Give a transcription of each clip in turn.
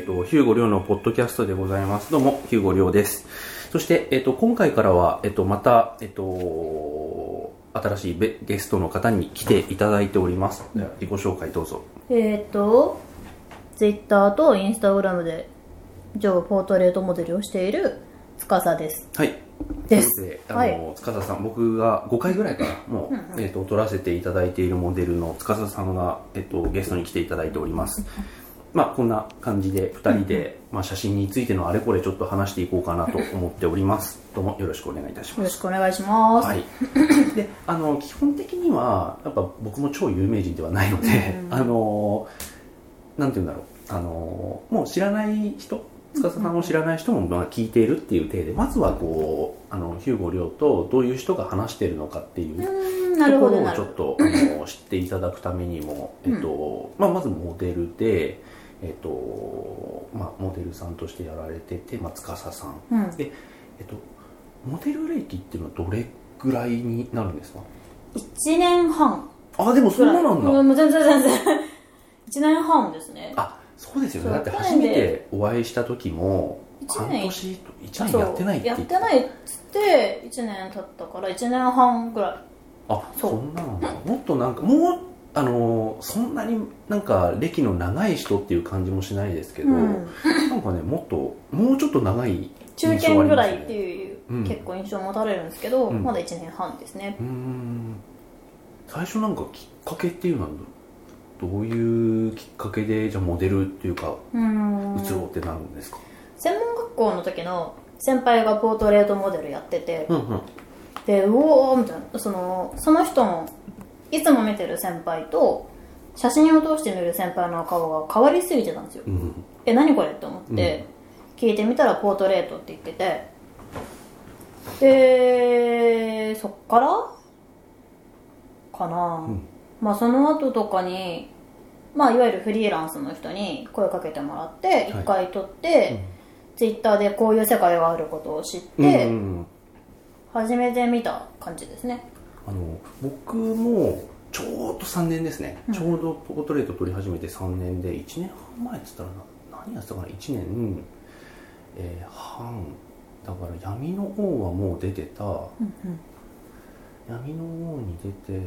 えっ、と、ヒューゴリョウのポッドキャストでございます。どうも、ヒューゴリョウです。そして、えっ、と、今回からは、えっ、と、また、えっ、と、新しいベゲストの方に来ていただいております。では自己紹介どうぞ。えっ、と、ツイッターとインスタグラムで、上ポートレートモデルをしている司です。はい。ですで、あはの、司さん、僕が5回ぐらいから、もう、えっ、と、撮らせていただいているモデルの司さんが、えっ、と、ゲストに来ていただいております。まあ、こんな感じで、2人で、まあ、写真についてのあれこれちょっと話していこうかなと思っております。どうもよろしくお願いいたしよろます。しくお願いします。はい。で、あの、基本的には、やっぱ僕も超有名人ではないので、あの、なんて言うんだろう、あの、もう知らない人、司さんを知らない人もまあ聞いているっていう体で、まずはこう、あの、ヒューゴリョウとどういう人が話しているのかっていうところを。ちょっとあの知っていただくためにも、えっとまあ、まずモデルで、えっとまあ、モデルさんとしてやられてて、まあ、司さん、うん。で、えっと、モデル歴っていうのはどれぐらいになるんですか？1年半。あでもそんななんだ、全然全然。1 年半ですね。あそうですよね。だって初めてお会いした時も半一年年と1年やってないって言やっっててないっつって、1年経ったから1年半ぐらい。あそんななんだ。もっとなんかもうあのそんなになんか歴の長い人っていう感じもしないですけど、うん。なんかねもっともうちょっと長い中堅ぐらいっていう、うん結構印象を持たれるんですけど、うん。まだ1年半ですね。うーん。最初なんかきっかけっていうのはどういうきっかけでじゃあモデルっていうかうーん。移ろうってなるんですか、専門学校の時の先輩がポートレートモデルやってて、うんうん。でうおーみたいなそのその人のいつも見てる先輩と写真を通して見る先輩の顔が変わりすぎてたんですよ。うん。え何これって思って、聞いてみたらポートレートって言ってて。でそっからかな、ん。まあその後とかにまあいわゆるフリーランスの人に声かけてもらって一回撮って、ツイッターでこういう世界があることを知って、うんうん。初めて見た感じですねあの僕もちょうど3年ですね、ちょうどポートレート撮り始めて3年で1年半前っつったらな何やってたかな？1年、えー半。だから闇の王はもう出てた、闇の王に出て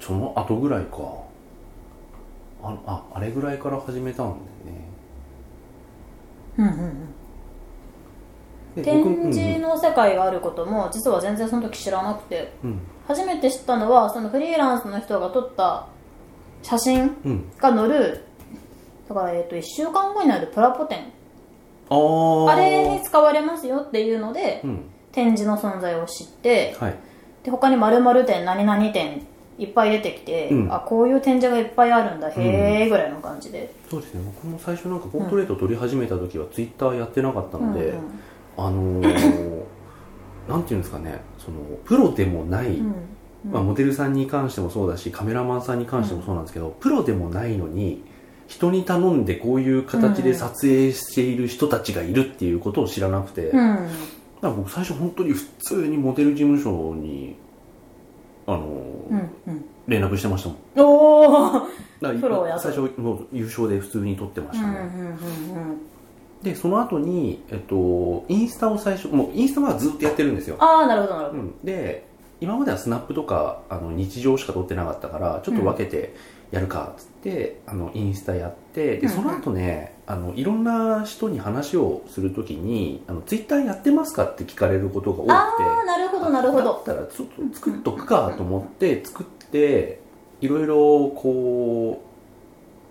その後ぐらいか。あああれぐらいから始めたんだよね。うんうんうん。で展僕示の世界があることも実は全然その時知らなくて。うん。初めて知ったのはそのフリーランスの人が撮った写真うん。が載るだから、えっと1週間後になるプラポ展。あれに使われますよっていうのでうん。展示の存在を知ってはい。で他に〇〇展何々展いっぱい出てきて、うん。あこういう展示がいっぱいあるんだへえぐらいの感じで、そうですね。僕も最初なんかポートレート撮り始めた時はツイッターやってなかったので、うんうんあのー なんていうんですかねそのプロでもない、うんまあ、モデルさんに関してもそうだしカメラマンさんに関してもそうなんですけど、プロでもないのに人に頼んでこういう形で撮影している人たちがいるっていうことを知らなくて、だかうんら僕最初本当に普通にモデル事務所にあのーうんうん。連絡してましたもん。おお最初もう優勝で普通に撮ってましたね、うんうんうんうんでその後にえっとインスタを最初もうインスタはずっとやってるんですよ、ああなるほどなるほど、うん、で今まではスナップとかあの日常しか撮ってなかったからちょっと分けてやるかっつって、あのインスタやってでうんうん。その後ねあのいろんな人に話をするときにあのツイッターやってますかって聞かれることが多くて。ああなるほどなるほだどったらちょっと作っとくかと思って作っていろいろこう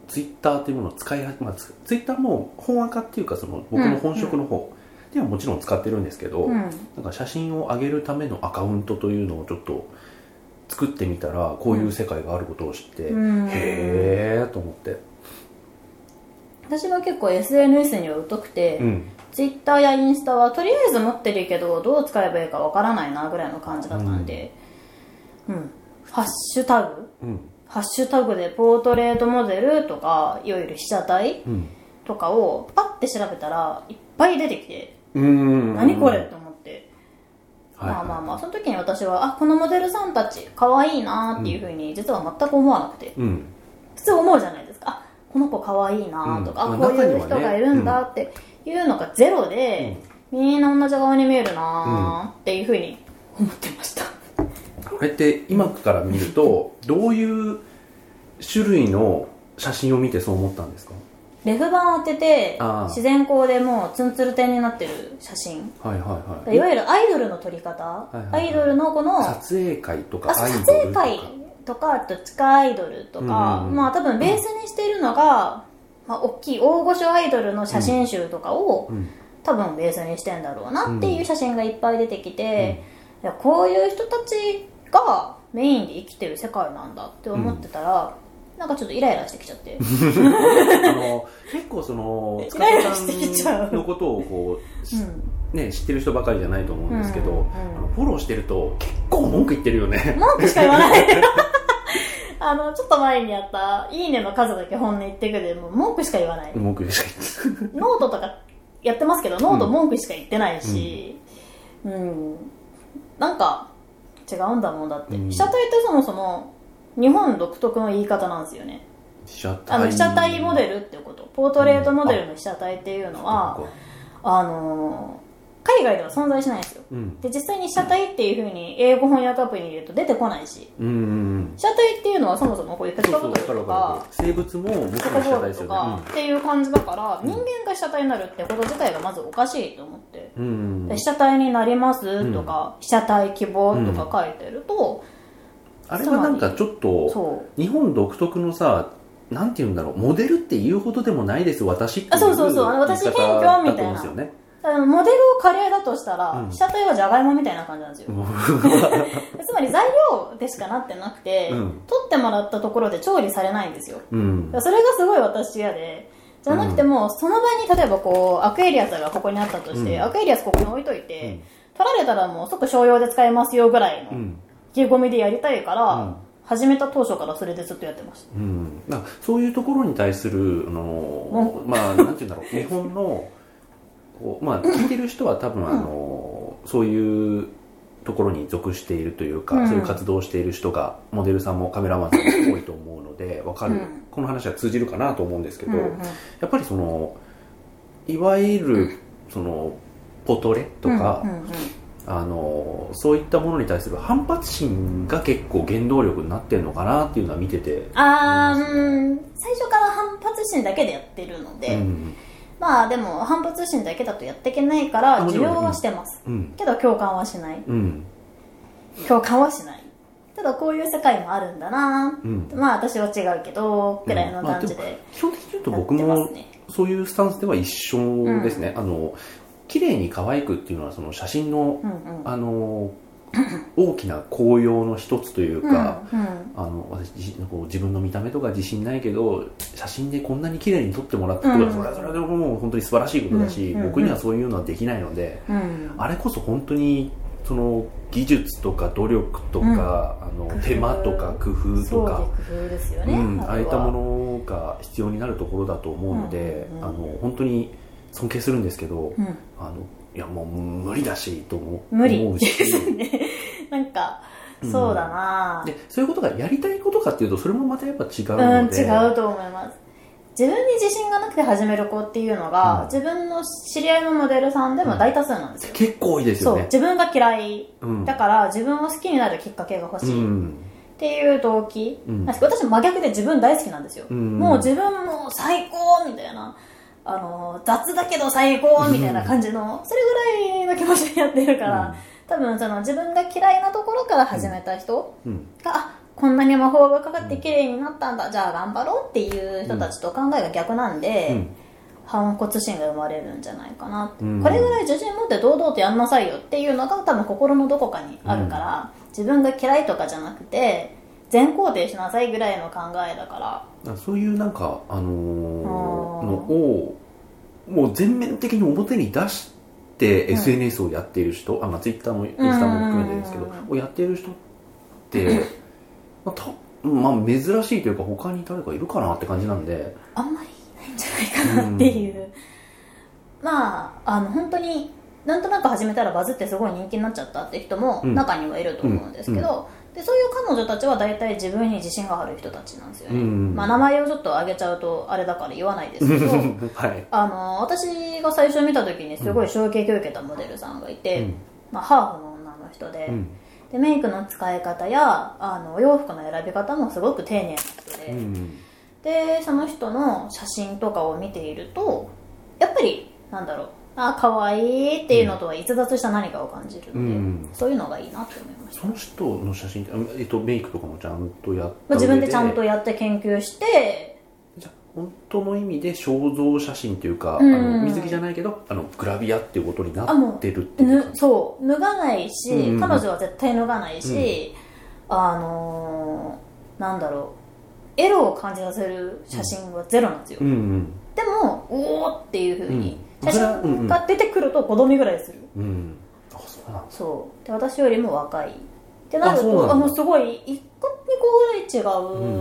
ツイッターっていうものを使いはまあ、ツツイッターも本赤っていうかその僕の本職の方ではもちろん使ってるんですけど、うん。なんか写真を上げるためのアカウントというのをちょっと作ってみたらこういう世界があることを知って、うん。へえと思って、私は結構 SNS には疎くて、うん、Twitter やインスタはとりあえず持ってるけどどう使えばいいかわからないなぐらいの感じだったんでうん、ハッシュタグ？うんハッシュタグでポートレートモデルとかいわゆる被写体うん。とかをパッて調べたらいっぱい出てきて、うん。何これと思って、はいまあまあまあその時に私はあこのモデルさんたち可愛いなっていうふうに実は全く思わなくて、うん。普通思うじゃないですか。あこの子かわいいなとか、うん。あこういう人がいるんだっていうのがゼロで、みんな同じ顔に見えるなっていうふうに思ってました、これって今から見るとどういう種類の写真を見てそう思ったんですか？レフ板を当てて自然光でもうツンツル点になってる写真。はいはいはい。いわゆるアイドルの撮り方、いはいはい。アイドルのこの撮影会とかあ撮アイドルとか。影会とかあと地下アイドルとか、うんうんまあ多分ベースにしているのが、まあ、大きい大御所アイドルの写真集とかを、うん。多分ベースにしてんだろうなっていう写真がいっぱい出てきて、いやこういう人たちがメインで生きてる世界なんだって思ってたら、なんかちょっとイライラしてきちゃって。あの結構その イ塚ライラ田してきちゃう。さんのことをこう、しうん。ね、知ってる人ばかりじゃないと思うんですけど、うん。うんフォローしてると結構文句言ってるよね。文句しか言わない。あのちょっと前にやった「いいね」の数だけ本音言ってくでもう文句しか言わない。文句しか言ってノートとかやってますけどノート文句しか言ってないし。うん、なんか違うんだもんだって、うん。被写体ってそもそも日本独特の言い方なんですよね。被写あの被写体モデルルってこと。ポートレートモデルの被写体っていうのは、あのー海外では存在しないんですよ。うん。で実際に被写体っていうふうに英語翻訳アプリに入れると出てこないし。うんうん体っていうのはそもそもこういうペッとわか生物ももちチョコボールとろん被写体ですよね。かっていう感じだから、人間が被写体になるってこと自体がまずおかしいと思って、うんうんで被写体になりますとか、被写体希望とか書いてると、あれはなんかちょっとそ日本独特のさなんて言うんだろうモデルって言うほどでもないです私っていうあそうそうそう。私謙虚みたいなモデルをカレーだとしたら、うん。被写体はじゃがいもみたいな感じなんですよ、つまり材料でしかなってなくて、うん。取ってもらったところで調理されないんですよ。うん。それがすごい私嫌で。じゃなくても、その場に例えばこうアクエリアスがここにあったとして、うん。アクエリアスここに置いといて、取られたらもう即商用で使えますよぐらいのうん。意気込みでやりたいから、うん。始めた当初からそれでずっとやってました。うん、そういうところに対するあの、まあなんて言うんだろう。日本のこう、まあ、聞いてる人は多分あの、そういうところに属しているというか、うん。そういう活動をしている人がモデルさんもカメラマンさんも多いと思うのでわかる、うん。この話は通じるかなと思うんですけど、うんうん。やっぱりそのいわゆるそのポトレとか、うんうんうん。あのそういったものに対する反発心が結構原動力になってるのかなっていうのは見てて、あーうん。最初から反発心だけでやってるので、うんまあでも反発心だけだとやっていけないからあもちろん需要はしてます、うん。けど共感はしない。うん。共感はしない。ただこういう世界もあるんだな、うん。まあ私は違うけどぐらいの感じで基本的に言うと僕もそういうスタンスでは一緒ですね、あの綺麗に可愛くっていうのはその写真の、うんうん。あの大きな効用の一つというか、うんうん。あの私こう自分の見た目とか自信ないけど写真でこんなに綺麗に撮ってもらったことは、うん。それはそれでもう本当に素晴らしいことだし、うん僕にはそういうのはできないので、うん。あれこそ本当にその技術とか努力とか、あの手間とか工夫とか。そうん、ああいったもののが必要になるところだと思うので、うんうん。あの本当に尊敬するんですけど、うん。あのいやもう無理だしと思う無理。思うでしすね。なんかそうだな。でそういうことがやりたいことかっていうとそれもまたやっぱ違ううん、ので、違うと思います。自分に自信がなくて始める子っていうのが、うん。自分の知り合いのモデルさんでも大多数なんですよ、結構多いですそうよね自分が嫌い。うん。だから自分を好きになるきっかけが欲しい、っうん。ていう動機、うん。私真逆で自分大好きなんですよ、うん。もう自分も最高みたいなあの雑だけど最高みたいな感じの、それぐらいの気持ちでやってるから、うん。多分その自分が嫌いなところから始めた人うん。が、あこんなに魔法がかかって綺麗になったんだ、じゃあ頑張ろうっていう人たちと考えが逆なんで、うん。反骨心が生まれるんじゃないかなこれぐらい自信持って堂々とやんなさいよっていうのが多分心のどこかにあるから、自分が嫌いとかじゃなくて全肯定しなさいぐらいの考えだから。そういうなんかあのーのをもう全面的に表に出して SNS をやっている人、あまあ、Twitter もインスタも含めてですけど、うんうんうんをやっている人って、まあたまあ、珍しいというか他に誰かいるかなって感じなんで。あんまりいないんじゃないかなっていう、まああの本当になんとなく始めたらバズってすごい人気になっちゃったって人もうん。中にはいると思うんですけど、でそういう彼女たちは大体自分に自信がある人たちなんですよね、うん。まあ、名前をちょっと挙げちゃうとあれだから言わないですけど はい。あの私が最初見た時にすごい衝撃を受けたモデルさんがいて、うん。まあ、ハーフの女の人で,、うん。でメイクの使い方やあのお洋服の選び方もすごく丁寧な人で、うん。でその人の写真とかを見ているとやっぱりなんだろうあ可愛いっていうのとは逸脱した何かを感じるので、うん。そういうのがいいなって思いました、その人の写真って、あえっと、メイクとかもちゃんとやったまあ、自分でちゃんとややって研究してじゃあ本当の意味で肖像写真っていうか、うん。あの水着じゃないけどあのグラビアっていうことになってるっていうそう脱がないし、うん彼女は絶対脱がないし、あのーなんだろうエロを感じさせる写真はゼロなんですよ、うんうん。でもおおっていうふうにうん写真が出てくると子供ぐらいする、うん。あそうなんだ。そう。で私よりも若い。ってなるとあもうすごい一個二個ぐらい違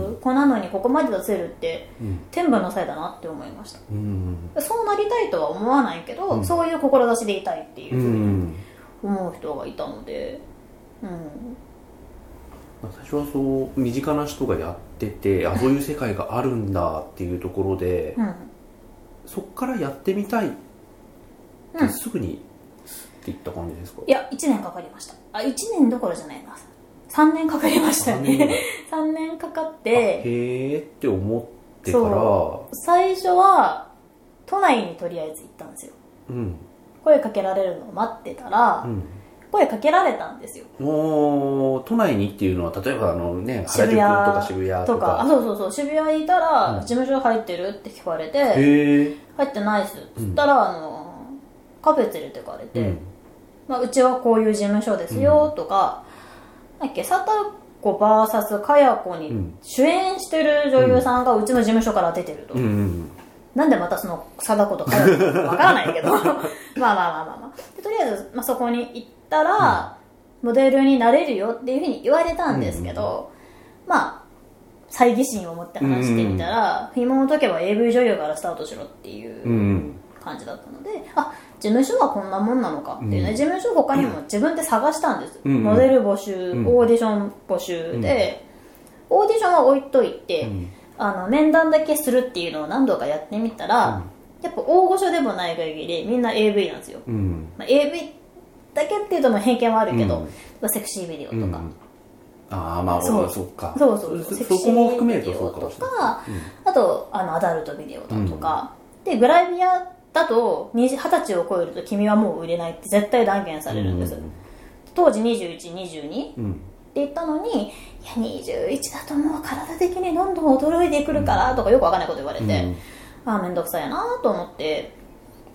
うう子なのにここまで出せるってうん。天分のせいだなって思いました。うん。そうなりたいとは思わないけど、うんそういう志でいたいっていううふうにん。思う人がいたので。うん。最初はそう身近な人がやってて あそういう世界があるんだっていうところで、うん。そっからやってみたいってうん。すぐにって言った感じですか、いや1年かかりました。あ1年どころじゃないな。3年かかりましたよ三年。ぐらねい3年かかっあてへえって思ってから。そ最初は都内にとりあえず行ったんですよ。うん。声かけられるのを待ってたら、うん。声かけられたんですよ。もう都内にっていうのは例えばあのね原宿とか渋谷ととか。あかそうそうそう。渋谷にいたら、うん。事務所入ってるって聞かれて、へえ入ってないっすっつったら、あのカフェ連れてかれて、うん。まあ、うちはこういう事務所ですよとか、なんだっけ貞子 VS かや子にうん。主演してる女優さんがうちの事務所から出てると、うん。うん。なんでまたその貞子とかや子かわからないけど。まあまあまあまあまあ。でとりあえず、まあ、そこに行ったら、モデルになれるよっていうふうに言われたんですけど、まあ猜疑心を持って話してみたら、紐を解けば AV 女優からスタートしろっていううんうん感じだったのであ事務所はこんなもんなのかっていうね、うん。事務所他にも自分で探したんです、うん。モデル募集、うん。オーディション募集で、オーディションは置いといて、うん。あの面談だけするっていうのを何度かやってみたら、やっぱ大御所でもない限りみんな AV なんですよ、うん。まあ、AV だけっていうとも偏見はあるけど、うん。まあセクシービデオとか、うん。ああまあそう。そっか。そうそうそセクシそこも含めるとそうかもしれない。か、あとあのアダルトビデオだとか、でグラビアだと二十歳を超えると君はもう売れないって絶対断言されるんです、当時2122うんうん。って言ったのにいや21だともう体的にどんどん衰えてくるからとかよくわかんないこと言われて、うん。ああ面倒くさいなと思って。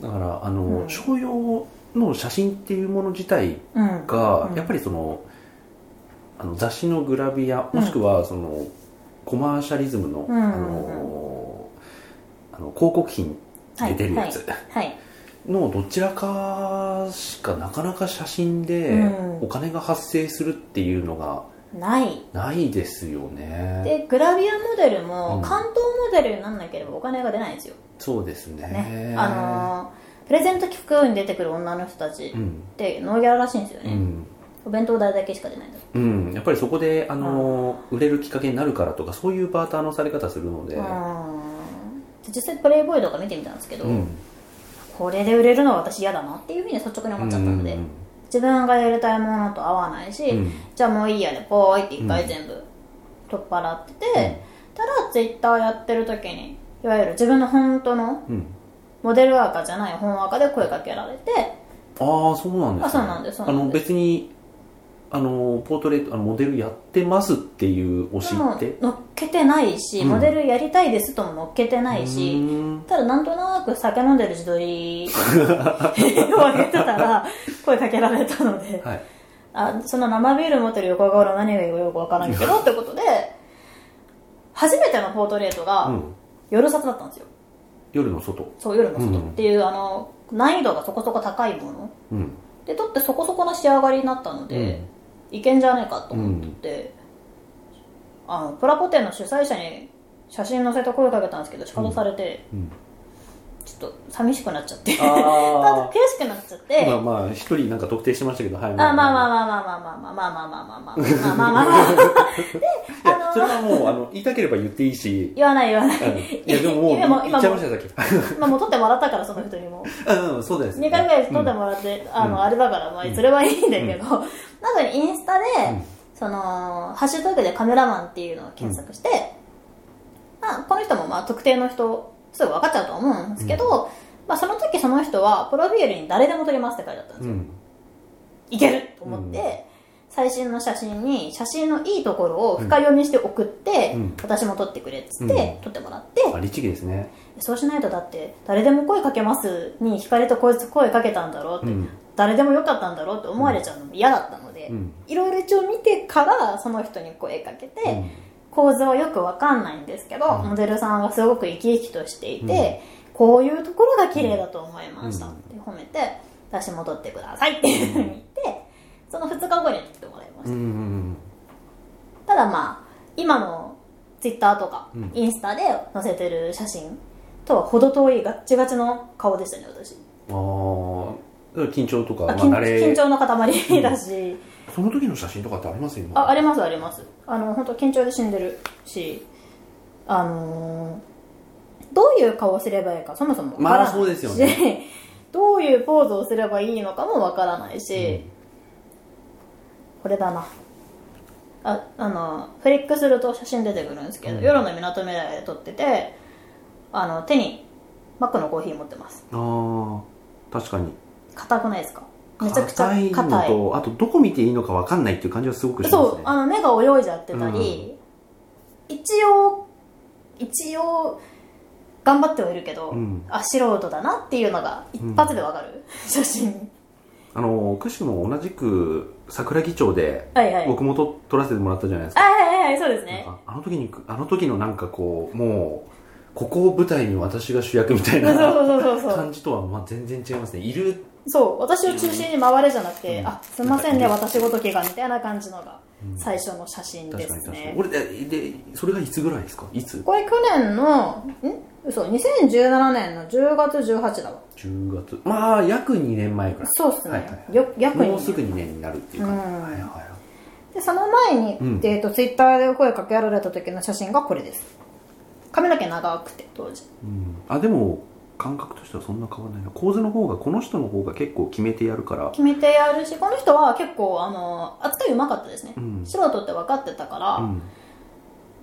だからあの、うん。商用の写真っていうもの自体うん。が、うん。やっぱりそのあの雑誌のグラビアもしくはその、コマーシャリズムのあの広告品で出るやつ。はいのどちらかしかなかなか写真でうん。お金が発生するっていうのがない。ないですよね。でグラビアモデルもうん。関東モデルになんなければお金が出ないんですよ、そうですね。ね。あのープレゼント企画に出てくる女の人たちっうん。てノーギャラらしいんですよね、うん。お弁当代だけしか出ないんだうん、やっぱりそこで、あの売れるきっかけになるからとかそういうバーターのされ方するので、うん実際プレイボーイとか見てみたんですけど、うん。これで売れるのは私嫌だなっていうふうに率直に思っちゃったので、うん。自分がやりたいものと合わないし、うん。じゃあもういいやでポーイって一回全部取っ払ってて、ただツイッターやってる時にいわゆる自分の本当のうん。モデル赤じゃない本赤で声かけられてああそうなんです、ね、あそうなんです。あの別にあのポートレートあのモデルやってますっていう推しって？乗っけてないし、うん。モデルやりたいですとも乗っけてないし、うん。ただなんとなく酒飲んでる自撮りを上げてたら 声かけられたので、はい。あその生ビール持ってる横顔の何がよくわからんけどってことで初めてのポートレートうがん、夜撮だったんですよ。夜の外。そう夜の外。うん。っていう、あの難易度がそこそこ高いもの。うん。で撮ってそこそこな仕上がりになったので、いけんじゃねえかと思って、あのプラポテンの主催者に写真載せて声かけたんですけど仕方されて、うんちょっと寂しくなっちゃって。あ悔しくなっちゃって、あまあまあ一人なんか特定してましたけどはい。あまあまあまあまあまあまあまあまあまあまあまあまあまあまあまあまあまあでいあやそれのはもうあの言いたければ言っていいし言わない言わないうんいやでももう今も言っちゃいましたよさっ今もう撮ってもらったからその人にもきうんそうです2回ぐらい撮ってもらって、あの、あれだから、まあ、それはいいんだけど、なので、インスタで、その、ハッシュタグでカメラマンっていうのを検索して、まあ、この人も、まあ、特定の人、すぐ分かっちゃうと思うんですけど、まあ、その時その人は、プロフィールに誰でも撮りますって書いてあったんですよ。うん。いけると思って、最新の写真に、写真のいいところを深読みして送って、うん。私も撮ってくれっつって、撮ってもらって、あ律儀ですね。そうしないとだって誰でも声かけますに惹かれてこいつ声かけたんだろうって、うん。誰でもよかったんだろうって思われちゃうのも嫌だったので、うん。いろいろ一応見てからその人に声かけて、うん構図はよくわかんないんですけど、うん。モデルさんがすごく生き生きとしていて、こういうところが綺麗だと思いましたうん。って褒めて私も撮ってくださいっていうふうに言ってその2日後に撮ってもらいました、うんうんただまあ今のツイッターとかうん。インスタで載せてる写真とは程遠いガッチガチの顔でしたね私。ああ緊張とか、緊張の塊だし、その時の写真とかってあります？よあありますあります。あの本当緊張で死んでるしあのーどういう顔をすればいいかそもそもわからないし、まあそうですよね。どういうポーズをすればいいのかもわからないし、これだな。ああのフリックすると写真出てくるんですけど、うん。夜の港未来で撮っててあの手にマックのコーヒー持ってます。ああ確かに。硬くないですか？めちゃくちゃ硬いのとあとどこ見ていいのか分かんないっていう感じはすごくしますね。そうあの目が泳いじゃってたり、一応一応頑張ってはいるけど、うん。あ素人だなっていうのが一発でわかる、写真。あのくしくも同じく桜木町ではいはい。僕もと撮らせてもらったじゃないですあか、はいはいはいそうですね。あの時にあの時のなんかこうもうここを舞台に私が主役みたいな感じとはまあ全然違いますね。いるそう私を中心に回れじゃなくて、うん。あすいませんねうん私ごときがみたいな感じのがうん。最初の写真ですね、確かに俺ででそれがいつぐらいですか？いつ？これ去年のん？嘘2017年の10月18だわ。10月まあ約2年前ぐらい。そうっすね、はいはいよ約にもうすぐ2年になるっていうか、うん。はいはいはい。でその前に、うん。えー、とツイッターで声かけられた時の写真がこれです。髪の毛長くて当時。うん、あでも感覚としてはそんな変わらないな。構図の方がこの人の方が結構決めてやるから。決めてやるしこの人は結構あの扱いうまかったですね、うん。素人って分かってたから、うん。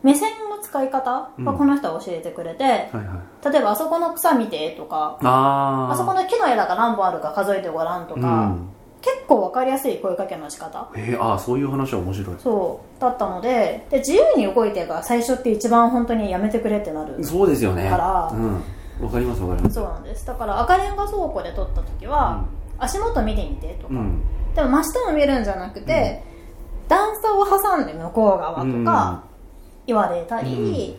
目線の使い方はうん。この人は教えてくれて、はいはい。例えばあそこの草見てとかあそこの木の枝が何本あるか数えてごらんとか、結構分かりやすい声かけの仕方。うん、えー、あーそういう話は面白い。そうだったのでで自由に動いてが最初って一番本当にやめてくれってなるそうですよね。からうんわかりますわかります。そうなんです。だから赤レンガ倉庫で撮った時は、足元見てみてとか、うん。でも真下を見るんじゃなくて、段差を挟んで向こう側とか言われたり、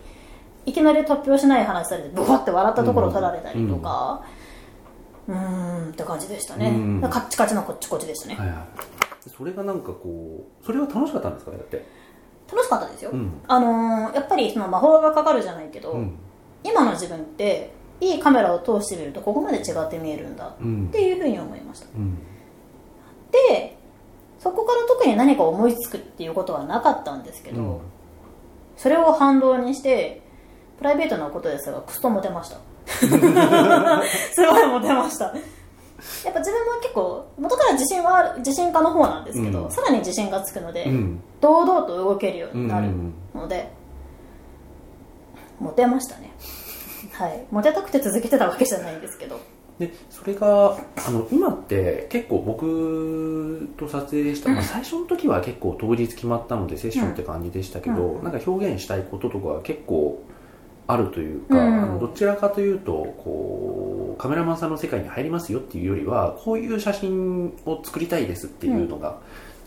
いきなり突拍子ない話されてブワって笑ったところを撮られたりとか。うーん。って感じでしたね、うん。カッチカチのこっちこっちでしたね、はいはい。それがなんかこうそれは楽しかったんですかねだって？楽しかったですよ、うん。あのーやっぱりその魔法がかかるじゃないけど、うん。今の自分っていいカメラを通してみるとここまで違って見えるんだうん。っていうふうに思いました。うん。でそこから特に何か思いつくっていうことはなかったんですけど、うん。それを反動にしてプライベートなことですがクソモテました。すごいモテました。やっぱ自分も結構元から自信はある自信家の方なんですけど、うん。さらに自信がつくので、うん。堂々と動けるようになるうん。ので、モテましたねはい。モテたくて続けてたわけじゃないんですけど。でそれがあの今って結構僕と撮影した、まあ、最初の時は結構当日決まったのでセッションって感じでしたけど、うん。なんか表現したいこととかは結構あるというか、うん。あのどちらかというとこうカメラマンさんの世界に入りますよっていうよりはこういう写真を作りたいですっていうのが、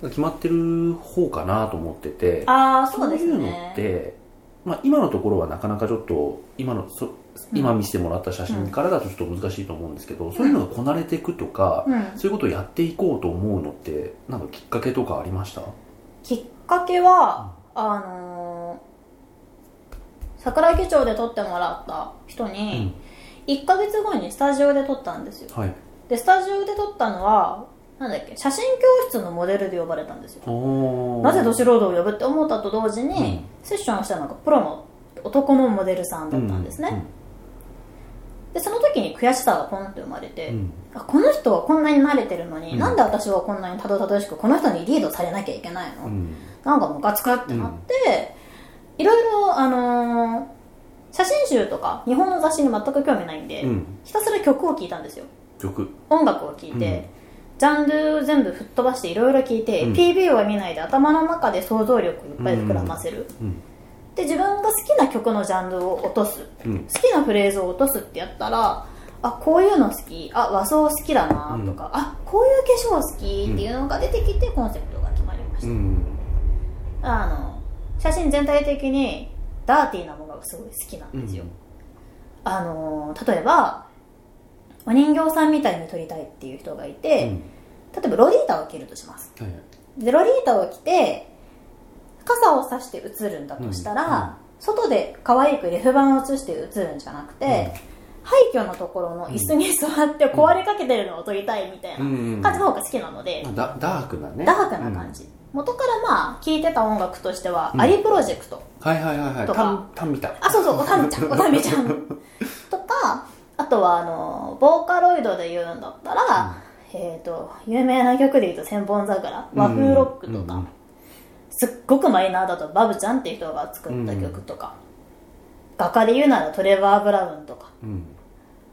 決まってる方かなと思っててああそうですいうのねって、まあ、今のところはなかなかちょっと今のそ今見せてもらった写真からだとちょっと難しいと思うんですけど、そういうのがこなれていくとか、うん。そういうことをやっていこうと思うのってなんかきっかけとかありました？きっかけは、あのー桜木町で撮ってもらった人に、1ヶ月後にスタジオで撮ったんですよ。はい。でスタジオで撮ったのはなんだっけ写真教室のモデルで呼ばれたんですよ。なぜど素人を呼ぶって思ったと同時に、うん。セッションしたのがプロの男のモデルさんだったんですね、うんでその時に悔しさがポンって生まれて、うん。あこの人はこんなに慣れてるのに、うん。なんで私はこんなにたどたどしくこの人にリードされなきゃいけないの、うん。なんかムカつくってなって、いろいろあのー写真集とか日本の雑誌に全く興味ないんで、うん。ひたすら曲を聴いたんですよ。曲。音楽を聴いて、ジャンル全部吹っ飛ばしていろいろ聴いて、うん。PV は見ないで頭の中で想像力をいっぱい膨らませる、うんで自分が好きな曲のジャンルを落とす。うん。好きなフレーズを落とすってやったらあこういうの好き。あ和装好きだなとか、あこういう化粧好きっていうのが出てきてコンセプトが決まりました、うん。あの写真全体的にダーティーなものがすごい好きなんですよ、あの例えばお人形さんみたいに撮りたいっていう人がいて、うん。例えばロリータを着るとします。はい。でロリータを着て傘を差して写るんだとしたら、外で可愛くレフ板を写して写るんじゃなくて、廃墟のところの椅子に座って壊れかけてるのを撮りたいみたいなうん感じの方が好きなので、ダダークなね。ダークな感じ、元からまあ聴いてた音楽としては、うん。アリプロジェクトはいはいはいはい。とかタンタンみた。いあそうそうおたみちゃんおたみちゃんとかあとはあのボーカロイドで言うんだったら、えー、と有名な曲で言うと「千本桜」和風ロックとか、すっごくマイナーだとバブちゃんっていう人が作った曲とか、画家で言うならトレバー・ブラウンとか。うん。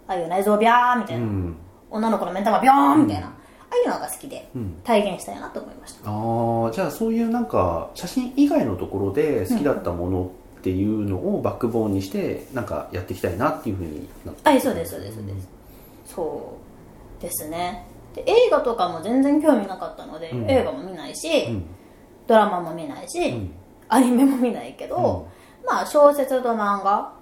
ああいう内臓ビャーみたいな、うん。女の子の目ん玉ビョーンみたいな、ああいうのが好きでうん。体現したいなと思いました。ああじゃあそういうなんか写真以外のところで好きだったものっていうのをバックボーンにしてなんかやっていきたいなっていうふうになってはいそうですそうですそうです、そうですね。で映画とかも全然興味なかったので、うん。映画も見ないし、うんドラマも見ないし、うん。アニメも見ないけど、まあ小説と漫画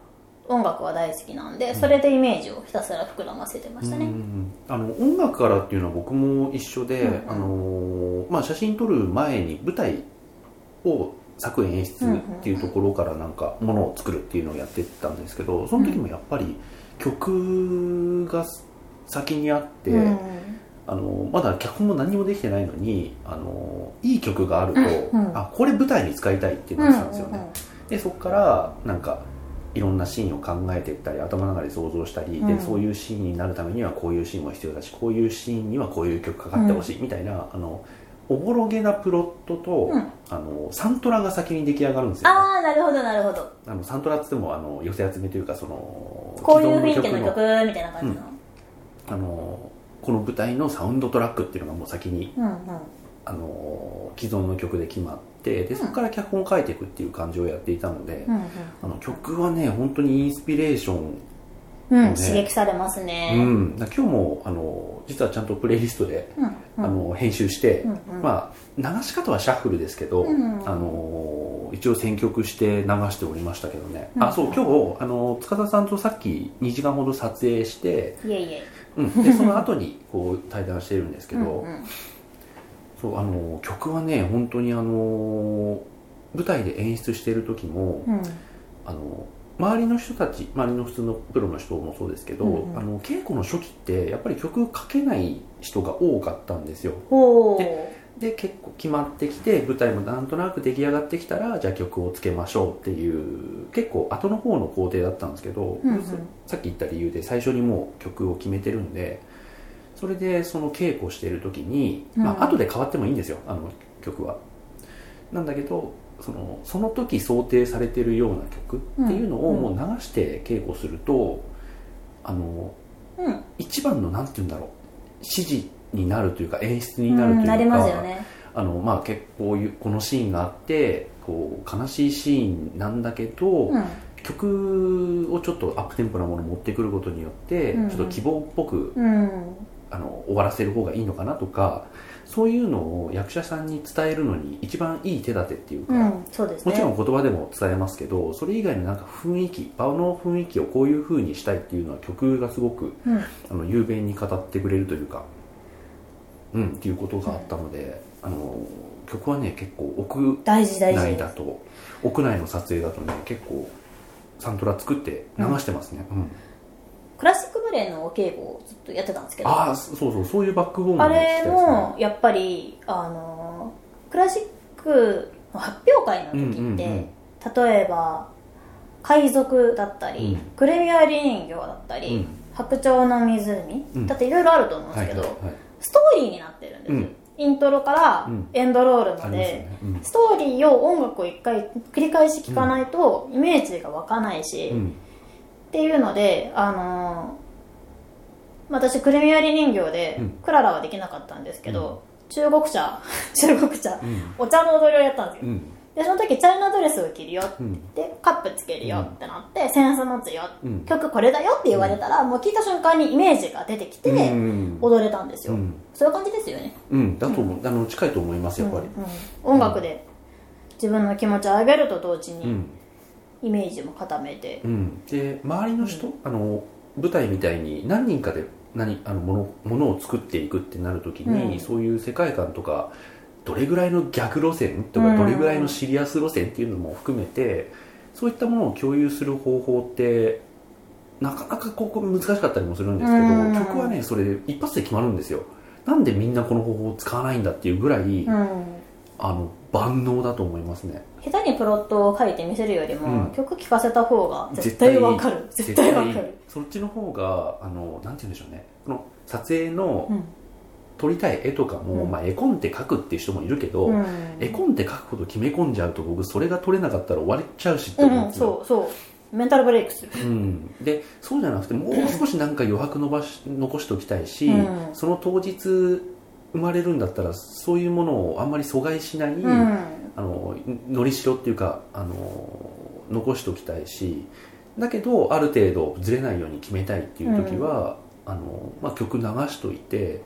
音楽は大好きなんでそれでイメージをひたすら膨らませてましたね、うんあの音楽からっていうのは僕も一緒で、うん。うんあのまあ、写真撮る前に舞台を作演出っていうところからなんかものを作るっていうのをやってたんですけどその時もやっぱり曲が先にあって、うんあのまだ脚本も何にもできてないのにあのいい曲があると、うんうん。あこれ舞台に使いたいってなってたんですよね、でそこからなんかいろんなシーンを考えていったり頭の中で想像したり、うん。でそういうシーンになるためにはこういうシーンも必要だしこういうシーンにはこういう曲かかってほしいみたいな、あのおぼろげなプロットと、うん。あのサントラが先に出来上がるんですよ、ね、ああなるほどなるほど。あのサントラっつってもあの寄せ集めというかそのこういう雰囲気の曲みたいな感じの。あのこの舞台のサウンドトラックっていうのがもう先にうんうん。あの既存の曲で決まってでそこから脚本を書いていくっていう感じをやっていたので、うんあの曲はね本当にインスピレーション、うん、ね刺激されますね。うん、今日もあの実はちゃんとプレイリストで、うんうん。あの編集して、うんうん。まあ、流し方はシャッフルですけど、うんあの一応選曲して流しておりましたけどね、うんあそう今日あの塚田さんとさっき2時間ほど撮影して、いえいえうん、でその後にこう対談してるんですけど、うんうん。そうあの曲はね本当にあの舞台で演出している時も、うん。あの周りの人たち周りの普通のプロの人もそうですけど、うんうん。あの稽古の初期ってやっぱり曲書けない人が多かったんですよ。ほうで結構決まってきて舞台もなんとなく出来上がってきたらじゃあ曲をつけましょうっていう結構後の方の工程だったんですけど、うんうん。さっき言った理由で最初にもう曲を決めてるんでそれでその稽古してる時に、まうん。あ後で変わってもいいんですよあの曲は。なんだけどそのその時想定されてるような曲っていうのをもう流して稽古すると、あのうん。一番のなんて言うんだろう指示になるというか演出になるというか、うんなりますよね。あのまあ結構このシーンがあってこう悲しいシーンなんだけど、うん。曲をちょっとアップテンポなものを持ってくることによって、うん。ちょっと希望っぽくうん。あの終わらせる方がいいのかなとかそういうのを役者さんに伝えるのに一番いい手立てっていうか、うんそうですね。もちろん言葉でも伝えますけどそれ以外のなんか雰囲気場の雰囲気をこういう風にしたいっていうのは曲がすごくうん。あの雄弁に語ってくれるというかうん。っていうことがあったので、あの曲はね結構屋大事大内事だと。屋内の撮影だとね結構サントラ作って流してますね、うん。クラシックバレエのお稽古をずっとやってたんですけど。ああそうそうそういうバックボーンあもれもやっぱりあのクラシックの発表会の時って、うんうんうん例えば海賊だったり、うん。クレミアリ人形だったり、うん。白鳥の湖、うん。だっていろいろあると思うんですけど、はいはいはいストーリーになってるんですよ、うん。イントロからうん。エンドロールまあで、ね。うん。ストーリーを音楽を一回繰り返し聴かないとイメージが湧かないし、うん。っていうので、あのー私クレミアリ人形で、うん。クララはできなかったんですけど、中国茶 中国茶、うん。お茶の踊りをやったんですよ、うんでその時チャイナドレスを着るよ、うん。でカップつけるよってなって、センス持つよ、うん。曲これだよって言われたら、もう聞いた瞬間にイメージが出てきて、うん。踊れたんですよ、うん。そういう感じですよね。うん。だと思う。あの近いと思いますやっぱり。うん。うん。音楽で自分の気持ちを上げると同時にうん。イメージも固めて。う、ん。で周りの人あの舞台みたいに何人かで何あのものものを作っていくってなるときに、うん。そういう世界観とかどれぐらいの逆路線とか、うん。どれぐらいのシリアス路線っていうのも含めてそういったものを共有する方法ってなかなかここ難しかったりもするんですけど、うん。曲はねそれで一発で決まるんですよ。なんでみんなこの方法を使わないんだっていうぐらい、うん。あの万能だと思いますね。下手にプロットを書いて見せるよりも、うん。曲聴かせた方が絶対わかる。絶対わかる。そっちの方があのなんて言うんでしょうね。この撮影のうん撮りたい絵とかも、うん。まあ、絵コンテ描くっていう人もいるけど、うん。絵コンテ描くこと決め込んじゃうと僕それが撮れなかったら終わっちゃうしってうんう。ん思うんそうそう。メンタルブレイクする。うん。でそうじゃなくてもう少しなんか余白伸ばし残しておきたいし、うん。その当日生まれるんだったらそういうものをあんまり阻害しない、うん。あののりしろっていうかあの残しておきたいしだけどある程度ずれないように決めたいっていう時は、あのまあ、曲流しといて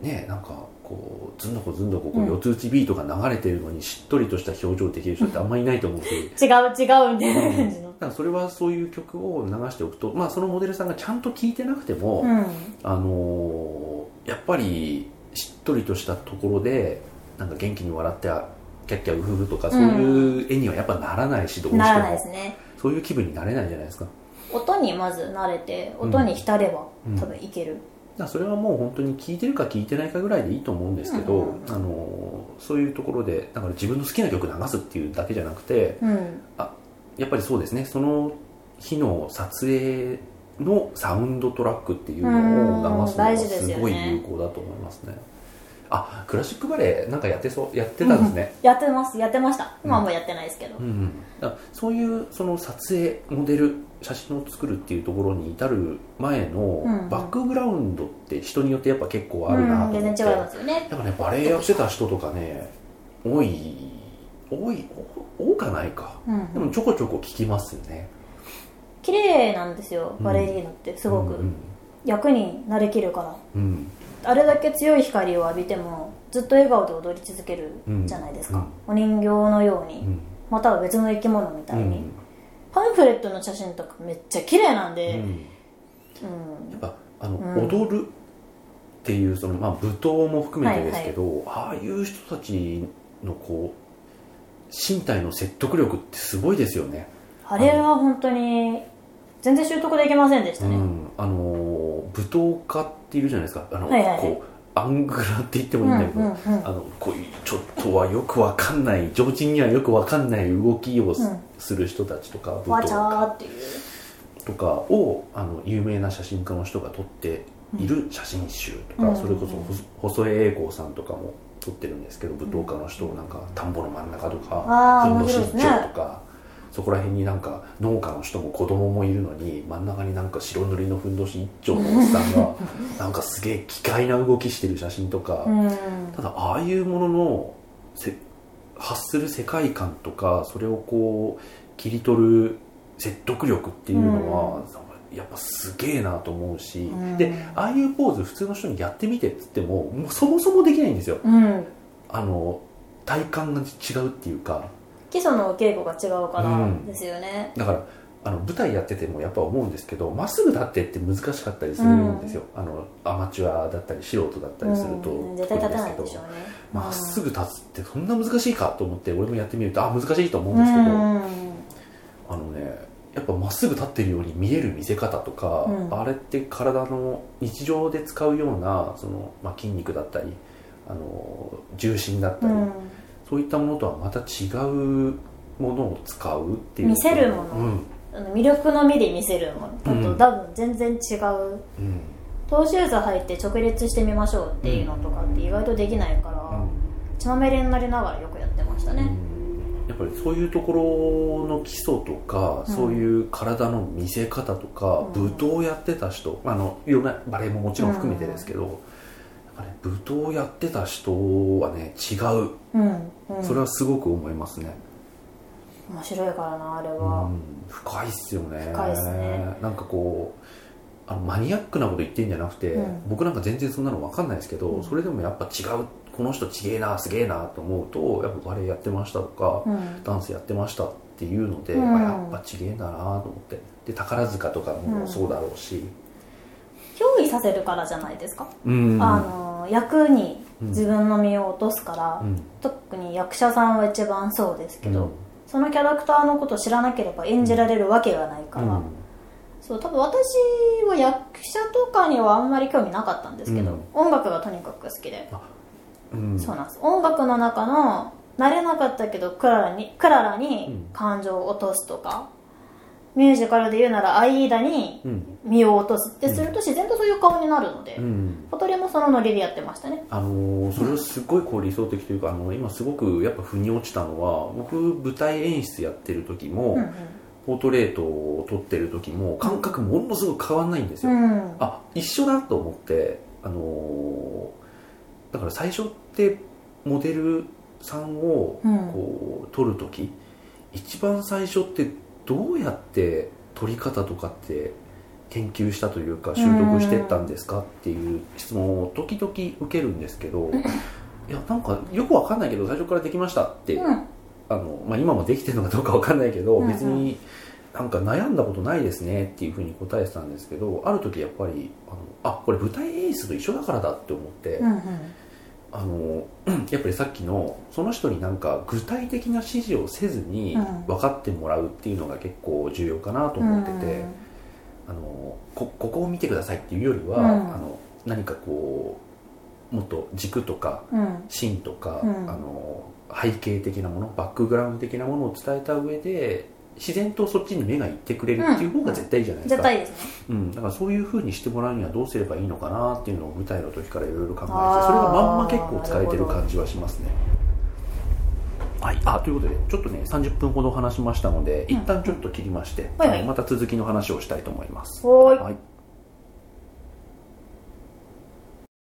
ねなんかこうずんどこずんどここううん。四つ打ちビートが流れてるのにしっとりとした表情できる人ってあんまりいないと思うし、違う違うみたいな感じの。だからそれはそういう曲を流しておくと、まあ、そのモデルさんがちゃんと聴いてなくても、うん。あのーやっぱりしっとりとしたところでなんか元気に笑ってキャッキャウフフとかそういう絵にはやっぱならないしどうしても。ならないですね。そういう気分になれないじゃないですか。音にまず慣れて音に浸れば、うん。多分いける、だからそれはもう本当に聞いてるか聞いてないかぐらいでいいと思うんですけど、うん。あのーそういうところでだから自分の好きな曲流すっていうだけじゃなくてうん。やっぱりそうですね。その日の撮影のサウンドトラックっていうのを流すのがすごい有効だと思いますねあクラシックバレエなんかやってそうやってたんですね、やってますやってました。今はもうやってないですけど、うん。うん、そういうその撮影モデル写真を作るっていうところに至る前のうんバックグラウンドって人によってやっぱ結構あるなと思って、うん、全然違いますよね。やっぱねバレエやってた人とかね多い多いお多かないか。うん。でもちょこちょこ聞きますよね。綺麗なんですよバレリーナってすごく、うん。役になりきるから。うんあれだけ強い光を浴びてもずっと笑顔で踊り続けるじゃないですか、お人形のように、うん。または別の生き物みたいに、うん。パンフレットの写真とかめっちゃ綺麗なんうで、ん。うん。やっぱあの、うん。踊るっていうその、まあ、舞踏も含めてですけど、ああいう人たちのこう身体の説得力ってすごいですよね、あれは本当に全然習得できませんでしたね、うん、あの舞踏家っているじゃないですか。あの、はいはいはい。こうアングラって言ってもいいんだけど、うんうんうんあのこういうちょっとはよくわかんない常人にはよくわかんない動きをす,、うんる人たちとか舞踏家。ーっていう。とかをあの有名な写真家の人が撮っている写真集とか、うん。それこそ細細江栄光さんとかも撮ってるんですけど舞踏家の人をなんか田んぼの真ん中とかあーふんどし一面白いですね。丁とか、そこら辺になんか農家の人も子供もいるのに真ん中になんか白塗りのふんどし一丁のおっさんがなんかすげえ奇怪な動きしてる写真とか、うん。ただああいうもののせ発する世界観とかそれをこう切り取る説得力っていうのは、やっぱすげえなと思うし、うん。でああいうポーズ普通の人にやってみてっつってももうそもそもできないんですよ。うん。あの体感が違うっていうか基礎のお稽古が違うからうん。ですよね、だからあの舞台やっててもやっぱ思うんですけどまっすぐ立ってって難しかったりするんですよ、あのアマチュアだったり素人だったりすると、うん絶対立てないでしょうね。まっすぐ立つってそんな難しいかと思って俺もやってみるとあ難しいと思うんですけど、うん。あのねやっぱまっすぐ立ってるように見える見せ方とか、うん。あれって体の日常で使うようなその、まあ、筋肉だったりあの重心だったり、うんそういったものとはまた違うものを使うっていう。見せるもの。うん。あの魅力の目で見せるものうん。と多分全然違う。うん。トーシューズ履いて直立してみましょうっていうのとかって意外とできないから、血まみれになりながらよくやってましたね、やっぱりそういうところの基礎とか、うん。そういう体の見せ方とか、うん。舞踏をやってた人あのいろんなバレエももちろん含めてですけど、やっぱり舞踏をやってた人はね違う、うんうん。それはすごく思いますね、面白いからなあれうは、ん、深いっすよね。深いっすね。なんかこうあのマニアックなこと言ってんじゃなくて、うん。僕なんか全然そんなの分かんないですけど、うん。それでもやっぱ違うこの人ちげえなすげえなと思うとやっぱバレエやってましたとか、うん。ダンスやってましたっていうので、うん。あやっぱちげえんだなと思って。で宝塚とかもそうだろうし、憑依させるからじゃないですか、うん。あの役に自分の身を落とすから、うん。特に役者さんは一番そうですけど、うん。そのキャラクターのことを知らなければ演じられるわけがないから、うん。そう多分私は役者とかにはあんまり興味なかったんですけど、うん。音楽がとにかく好きで、うん。そうなんです。音楽の中の慣れなかったけどクララにクララに感情を落とすとか、ミュージカルで言うならアイーダにうん。身を落とす。ってすると自然とそういう顔になるので、うん小鳥もそのノリでやってましたね。あのーそれをすごいこう理想的というかあの今すごくやっぱ腑に落ちたのは僕舞台演出やってる時も、うんポートレートを撮ってる時も感覚ものすごく変わんないんですよ、うん、うん。あ一緒だと思ってあのーだから最初ってモデルさんをうん。こう撮る時、一番最初ってどうやって撮り方とかって研究したというか習得してったんですかっていう質問を時々受けるんですけどいやなんかよくわかんないけど最初からできましたって、うん。あのまあ、今もできてるのかどうかわかんないけど、うんうん。別になんか悩んだことないですねっていうふうに答えてたんですけどある時やっぱりあのあこれ舞台演出と一緒だからだって思って、うんうんあのやっぱりさっきのその人になんか具体的な指示をせずにうん。分かってもらうっていうのが結構重要かなと思ってて、あのこここを見てくださいっていうよりは、うん。あの何かこうもっと軸とかうん。芯とか、うん。あの背景的なものバックグラウンド的なものを伝えた上で自然とそっちに目がいってくれるっていう方が絶対いいじゃないですか、絶対ですね。うん、だからそういうふうにしてもらうにはどうすればいいのかなっていうのを舞台の時からいろいろ考えてそれがまんま結構使えてる感じはしますね。はい、あということでちょっとね30分ほど話しましたので、うん。一旦ちょっと切りまして、はいはい。また続きの話をしたいと思います、はい